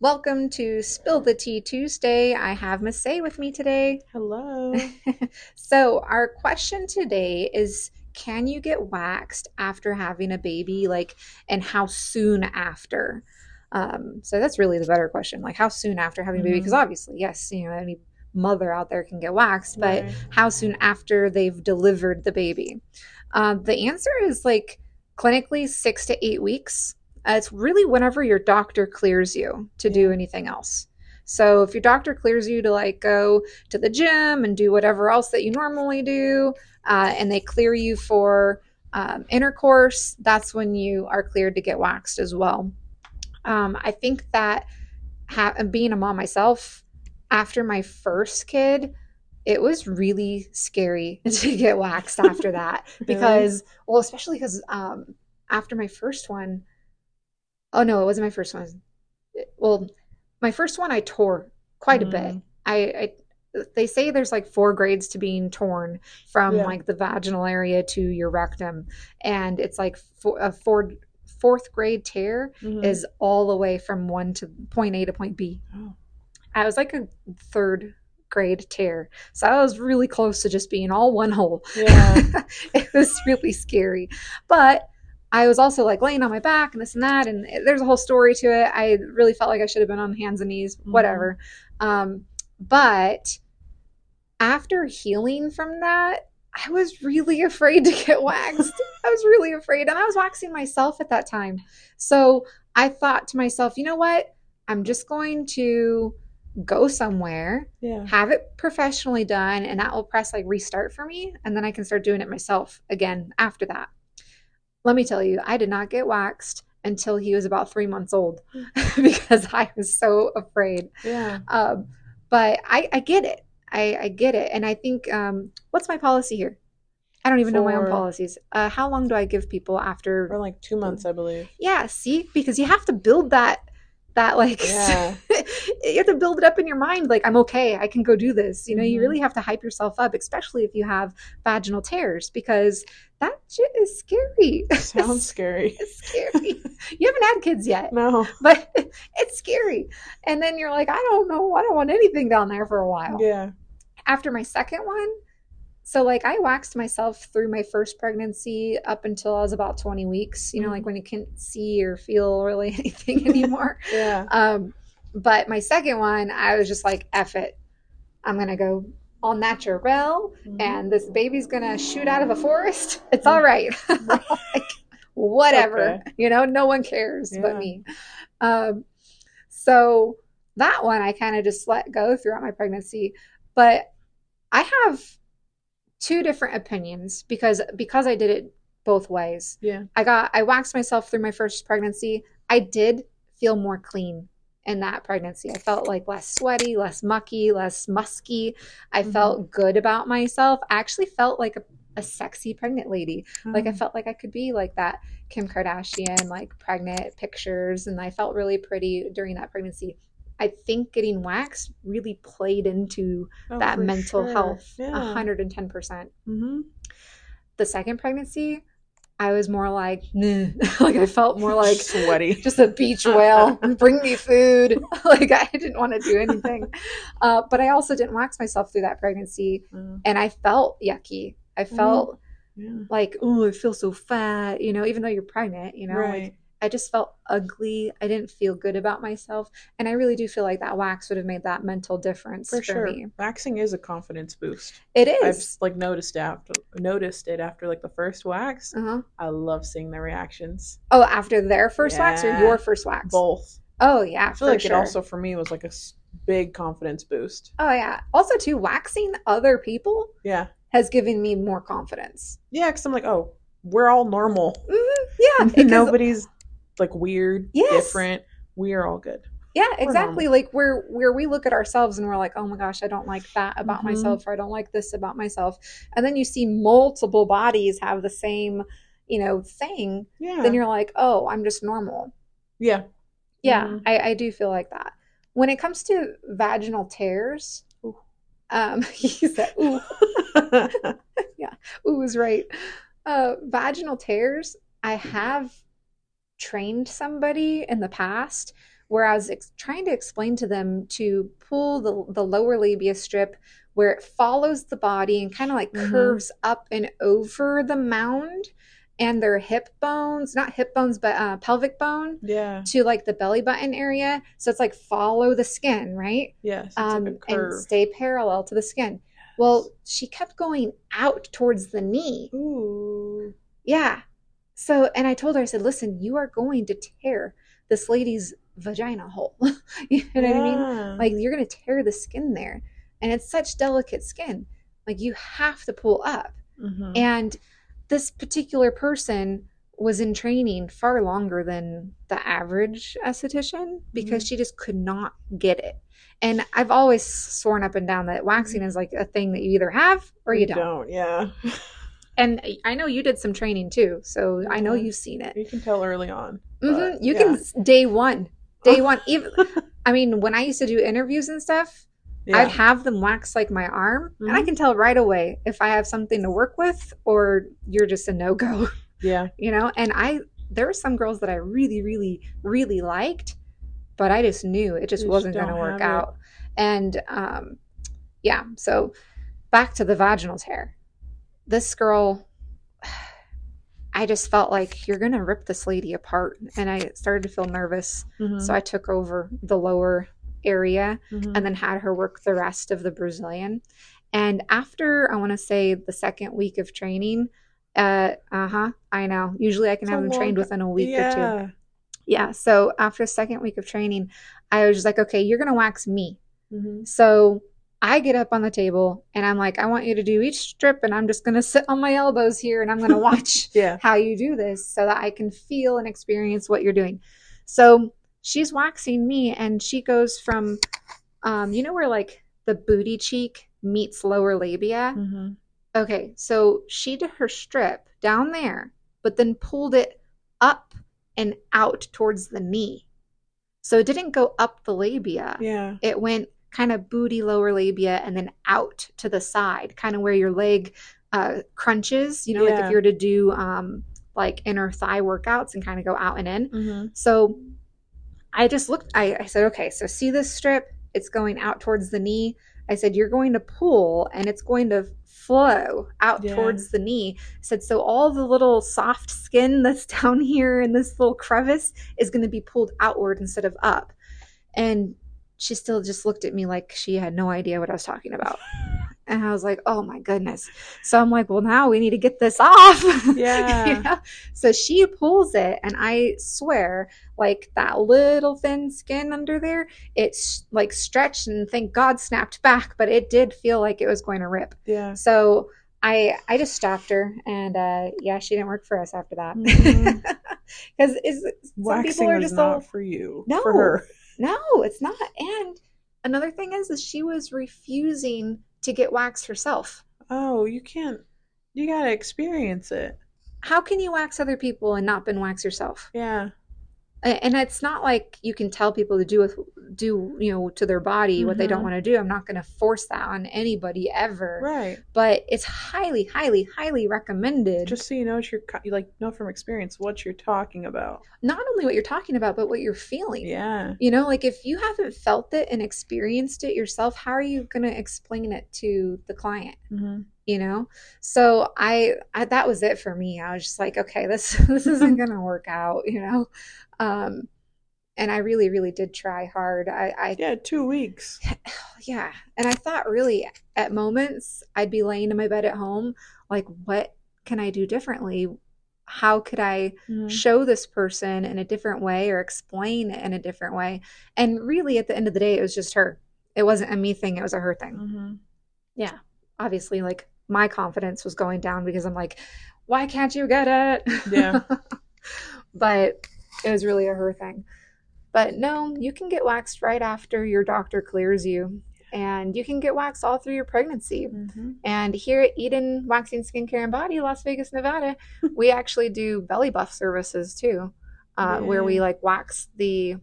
Welcome to Spill the Tea Tuesday. I have Miss Say with me today. Hello. so, our question today is Can you get waxed after having a baby? Like, and how soon after? Um, so, that's really the better question. Like, how soon after having a baby? Because Mhm. obviously, yes, you know, any mother out there can get waxed, but Right. how soon after they've delivered the baby? Uh, the answer is like clinically six to eight weeks. Uh, it's really whenever your doctor clears you to do anything else. So if your doctor clears you to like go to the gym and do whatever else that you normally do, uh, and they clear you for um, intercourse, that's when you are cleared to get waxed as well. Um, I think that ha- being a mom myself, after my first kid, it was really scary to get waxed after that because, well, especially because um, after my first one, oh no, it wasn't my first one. Well, my first one I tore quite a bit. Mm. I, I they say there's like four grades to being torn from Yeah. like the vaginal area to your rectum, and it's like four, a four, fourth grade tear Mhm. is all the way from one to point A to point B. Oh. I was like a third grade tear. So I was really close to just being all one hole. Yeah. it was really scary. But I was also like laying on my back and this and that. And there's a whole story to it. I really felt like I should have been on hands and knees, Mhm. whatever. Um, but after healing from that, I was really afraid to get waxed. I was really afraid. And I was waxing myself at that time. So I thought to myself, you know what? I'm just going to go somewhere, Yeah. have it professionally done, and that will press like restart for me. And then I can start doing it myself again after that. Let me tell you, I did not get waxed until he was about three months old because I was so afraid. Yeah. Um, but I, I get it. I, I get it. And I think, um, what's my policy here? I don't even know my own policies. Uh, how long do I give people after? For like two months, I believe. Yeah, see, because you have to build that, that like, Yeah. you have to build it up in your mind. Like, I'm okay. I can go do this. You know, you Mhm. really have to hype yourself up, especially if you have vaginal tears, because that shit is scary. Sounds scary. it's scary. you haven't had kids yet No. but it's scary. And then you're like, I don't know, I don't want anything down there for a while. Yeah. After my second one, so like I waxed myself through my first pregnancy up until I was about 20 weeks, you know, Mhm. like when you can't see or feel really anything anymore. Yeah. um, but my second one, I was just like, F it. I'm going to go all natural Mhm. and this baby's gonna shoot out of a forest, it's all right. like, whatever, Okay. you know, no one cares but me. Um, so that one I kind of just let go throughout my pregnancy, but I have two different opinions because because I did it both ways. Yeah. I got I waxed myself through my first pregnancy. I did feel more clean in that pregnancy. I felt like less sweaty, less mucky, less musky. I Mhm. felt good about myself. I actually felt like a, a sexy pregnant lady. Like I Oh. felt like I could be like that Kim Kardashian, like pregnant pictures, and I felt really pretty during that pregnancy. I think getting waxed really played into Oh, that mental sure. health a Yeah. 110%. Mm-hmm. The second pregnancy, I was more like, nah. like I felt more like sweaty. just a beach whale. Bring me food. like I didn't want to do anything. Uh, but I also didn't wax myself through that pregnancy, Mm, and I felt yucky. I Mm-hmm. felt yeah. like, oh, I feel so fat. You know, even though you're pregnant, you know, like, right. I just felt ugly. I didn't feel good about myself, and I really do feel like that wax would have made that mental difference for, For sure. me. Waxing is a confidence boost. It is. I've like noticed after noticed it after like the first wax. Uh-huh. I love seeing the reactions. Oh, after their first wax or your first wax? Both. Oh yeah, I feel for like sure. it also for me was like a big confidence boost. Oh yeah. Also, too, waxing other people Yeah. has given me more confidence. Yeah, because I'm like, oh, we're all normal. Mhm, Yeah. Nobody's like weird, Yes. different. We are all good. Yeah, exactly. Like where where we look at ourselves and we're like, oh my gosh, I don't like that about Mhm. myself, or I don't like this about myself. And then you see multiple bodies have the same, you know, thing. Yeah. Then you're like, oh, I'm just normal. yeah. Yeah, Mhm. I, I do feel like that. When it comes to vaginal tears, Ooh. um, he said, ooh, yeah, ooh is right. Uh, vaginal tears, I have trained somebody in the past where I was ex- trying to explain to them to pull the, the lower labia strip where it follows the body and kind of like Mhm. curves up and over the mound and their hip bones, not hip bones, but uh, pelvic bone Yeah. to like the belly button area. So it's like follow the skin, right? Yes. Um, like and stay parallel to the skin. Well, she kept going out towards the knee. Ooh. Yeah. So, and I told her, I said, listen, you are going to tear this lady's vagina hole. you know what I mean? Like, you're going to tear the skin there. And it's such delicate skin. Like, you have to pull up. Mhm. And this particular person was in training far longer than the average esthetician because Mm-hmm. she just could not get it. And I've always sworn up and down that waxing is like a thing that you either have or you don't. Yeah. And I know you did some training too, so I know you've seen it. You can tell early on. hmm You yeah. can day one, day one. Even I mean, when I used to do interviews and stuff, Yeah. I'd have them wax like my arm, and I Mhm. can tell right away if I have something to work with or you're just a no go. yeah. you know and i there were some girls that i really really really liked but i just knew it just You wasn't going to work it. out and um yeah so back to the vaginal tear this girl i just felt like you're going to rip this lady apart and i started to feel nervous Mhm. so i took over the lower area Mhm. and then had her work the rest of the Brazilian. And after I want to say the second week of training, uh huh, I know. Usually I can It's have them long trained within a week or two. yeah. Yeah. So after the second week of training, I was just like, okay, you're gonna wax me. Mhm. So I get up on the table and I'm like, I want you to do each strip, and I'm just gonna sit on my elbows here and I'm gonna watch Yeah. how you do this so that I can feel and experience what you're doing. So she's waxing me and she goes from um, you know where like the booty cheek meets lower labia? Mhm. Okay, so she did her strip down there, but then pulled it up and out towards the knee. So it didn't go up the labia. Yeah. It went kind of booty lower labia and then out to the side, kind of where your leg uh, crunches. You know, like if you're to do um, like inner thigh workouts and kind of go out and in. Mhm. So I just looked, I, I said, okay, so see this strip? It's going out towards the knee. I said, you're going to pull and it's going to flow out Yeah. towards the knee. I said, so all the little soft skin that's down here in this little crevice is going to be pulled outward instead of up. And she still just looked at me like she had no idea what I was talking about. And I was like, oh my goodness. So I'm like, well, now we need to get this off. Yeah. You know? So she pulls it, and I swear, like that little thin skin under there, it's like stretched and thank God snapped back, but it did feel like it was going to rip. Yeah. So I I just stopped her, and uh, yeah, she didn't work for us after that. Because is some Waxing people are just not all for you. No. For her. No, it's not. And another thing is, is she was refusing to get waxed herself. Oh, you can't. You gotta experience it. How can you wax other people and not been waxed yourself? Yeah. And it's not like you can tell people to do with do you know to their body what they don't Mhm. want to do. I'm not going to force that on anybody ever. Right. But it's highly, highly, highly recommended. Just so you know what you're you like know from experience what you're talking about. not only what you're talking about, but what you're feeling. Yeah. You know, like if you haven't felt it and experienced it yourself, how are you going to explain it to the client? hmm You know, so I, I that was it for me. I was just like, okay, this this isn't going to work out. You know, um, and I really, really did try hard. I, I Yeah. Two weeks. yeah, and I thought really at moments I'd be laying in my bed at home, like, what can I do differently? How could I Mhm. show this person in a different way or explain it in a different way? And really, at the end of the day, it was just her. It wasn't a me thing, it was a her thing. Mhm. Yeah. Obviously, like my confidence was going down because I'm like, why can't you get it? Yeah. but it was really a her thing. But no, you can get waxed right after your doctor clears you. And you can get waxed all through your pregnancy. Mhm. And here at Eden Waxing Skincare and Body, Las Vegas, Nevada, we actually do belly buff services too, uh, where we like wax the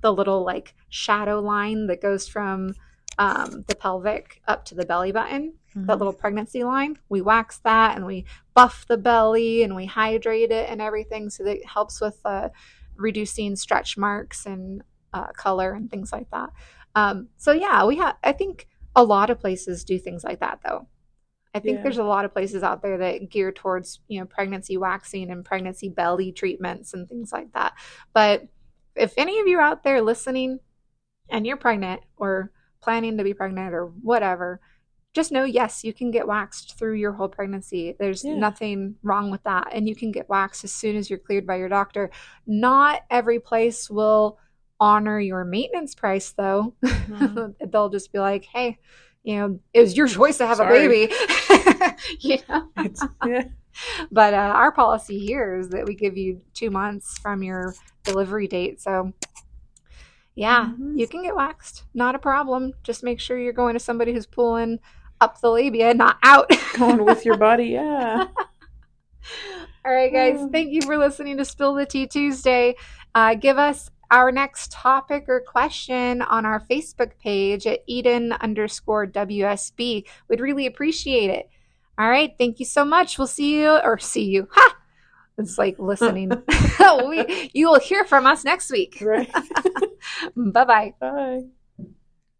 the little like shadow line that goes from um, the pelvic up to the belly button, that Mhm. little pregnancy line. We wax that and we buff the belly and we hydrate it and everything, so that it helps with uh, reducing stretch marks and uh, color and things like that. Um, so yeah, we have. I think a lot of places do things like that though. I think Yeah. there's a lot of places out there that gear towards you know pregnancy waxing and pregnancy belly treatments and things like that. But if any of you out there listening and you're pregnant or planning to be pregnant or whatever, just know yes, you can get waxed through your whole pregnancy. There's Yeah. nothing wrong with that. And you can get waxed as soon as you're cleared by your doctor. Not every place will honor your maintenance price though. Mhm. They'll just be like, hey, you know, it was your choice to have Sorry. a baby. you know? Yeah. But uh, our policy here is that we give you two months from your delivery date. So, yeah, Mhm. you can get waxed. Not a problem. Just make sure you're going to somebody who's pulling up the labia, not out. Going with your body, yeah. All right, guys. Thank you for listening to Spill the Tea Tuesday. Uh, give us our next topic or question on our Facebook page at Eden underscore WSB. We'd really appreciate it. All right. Thank you so much. We'll see you or see you. Ha! It's like listening. we, you will hear from us next week. Right. bye bye. Bye.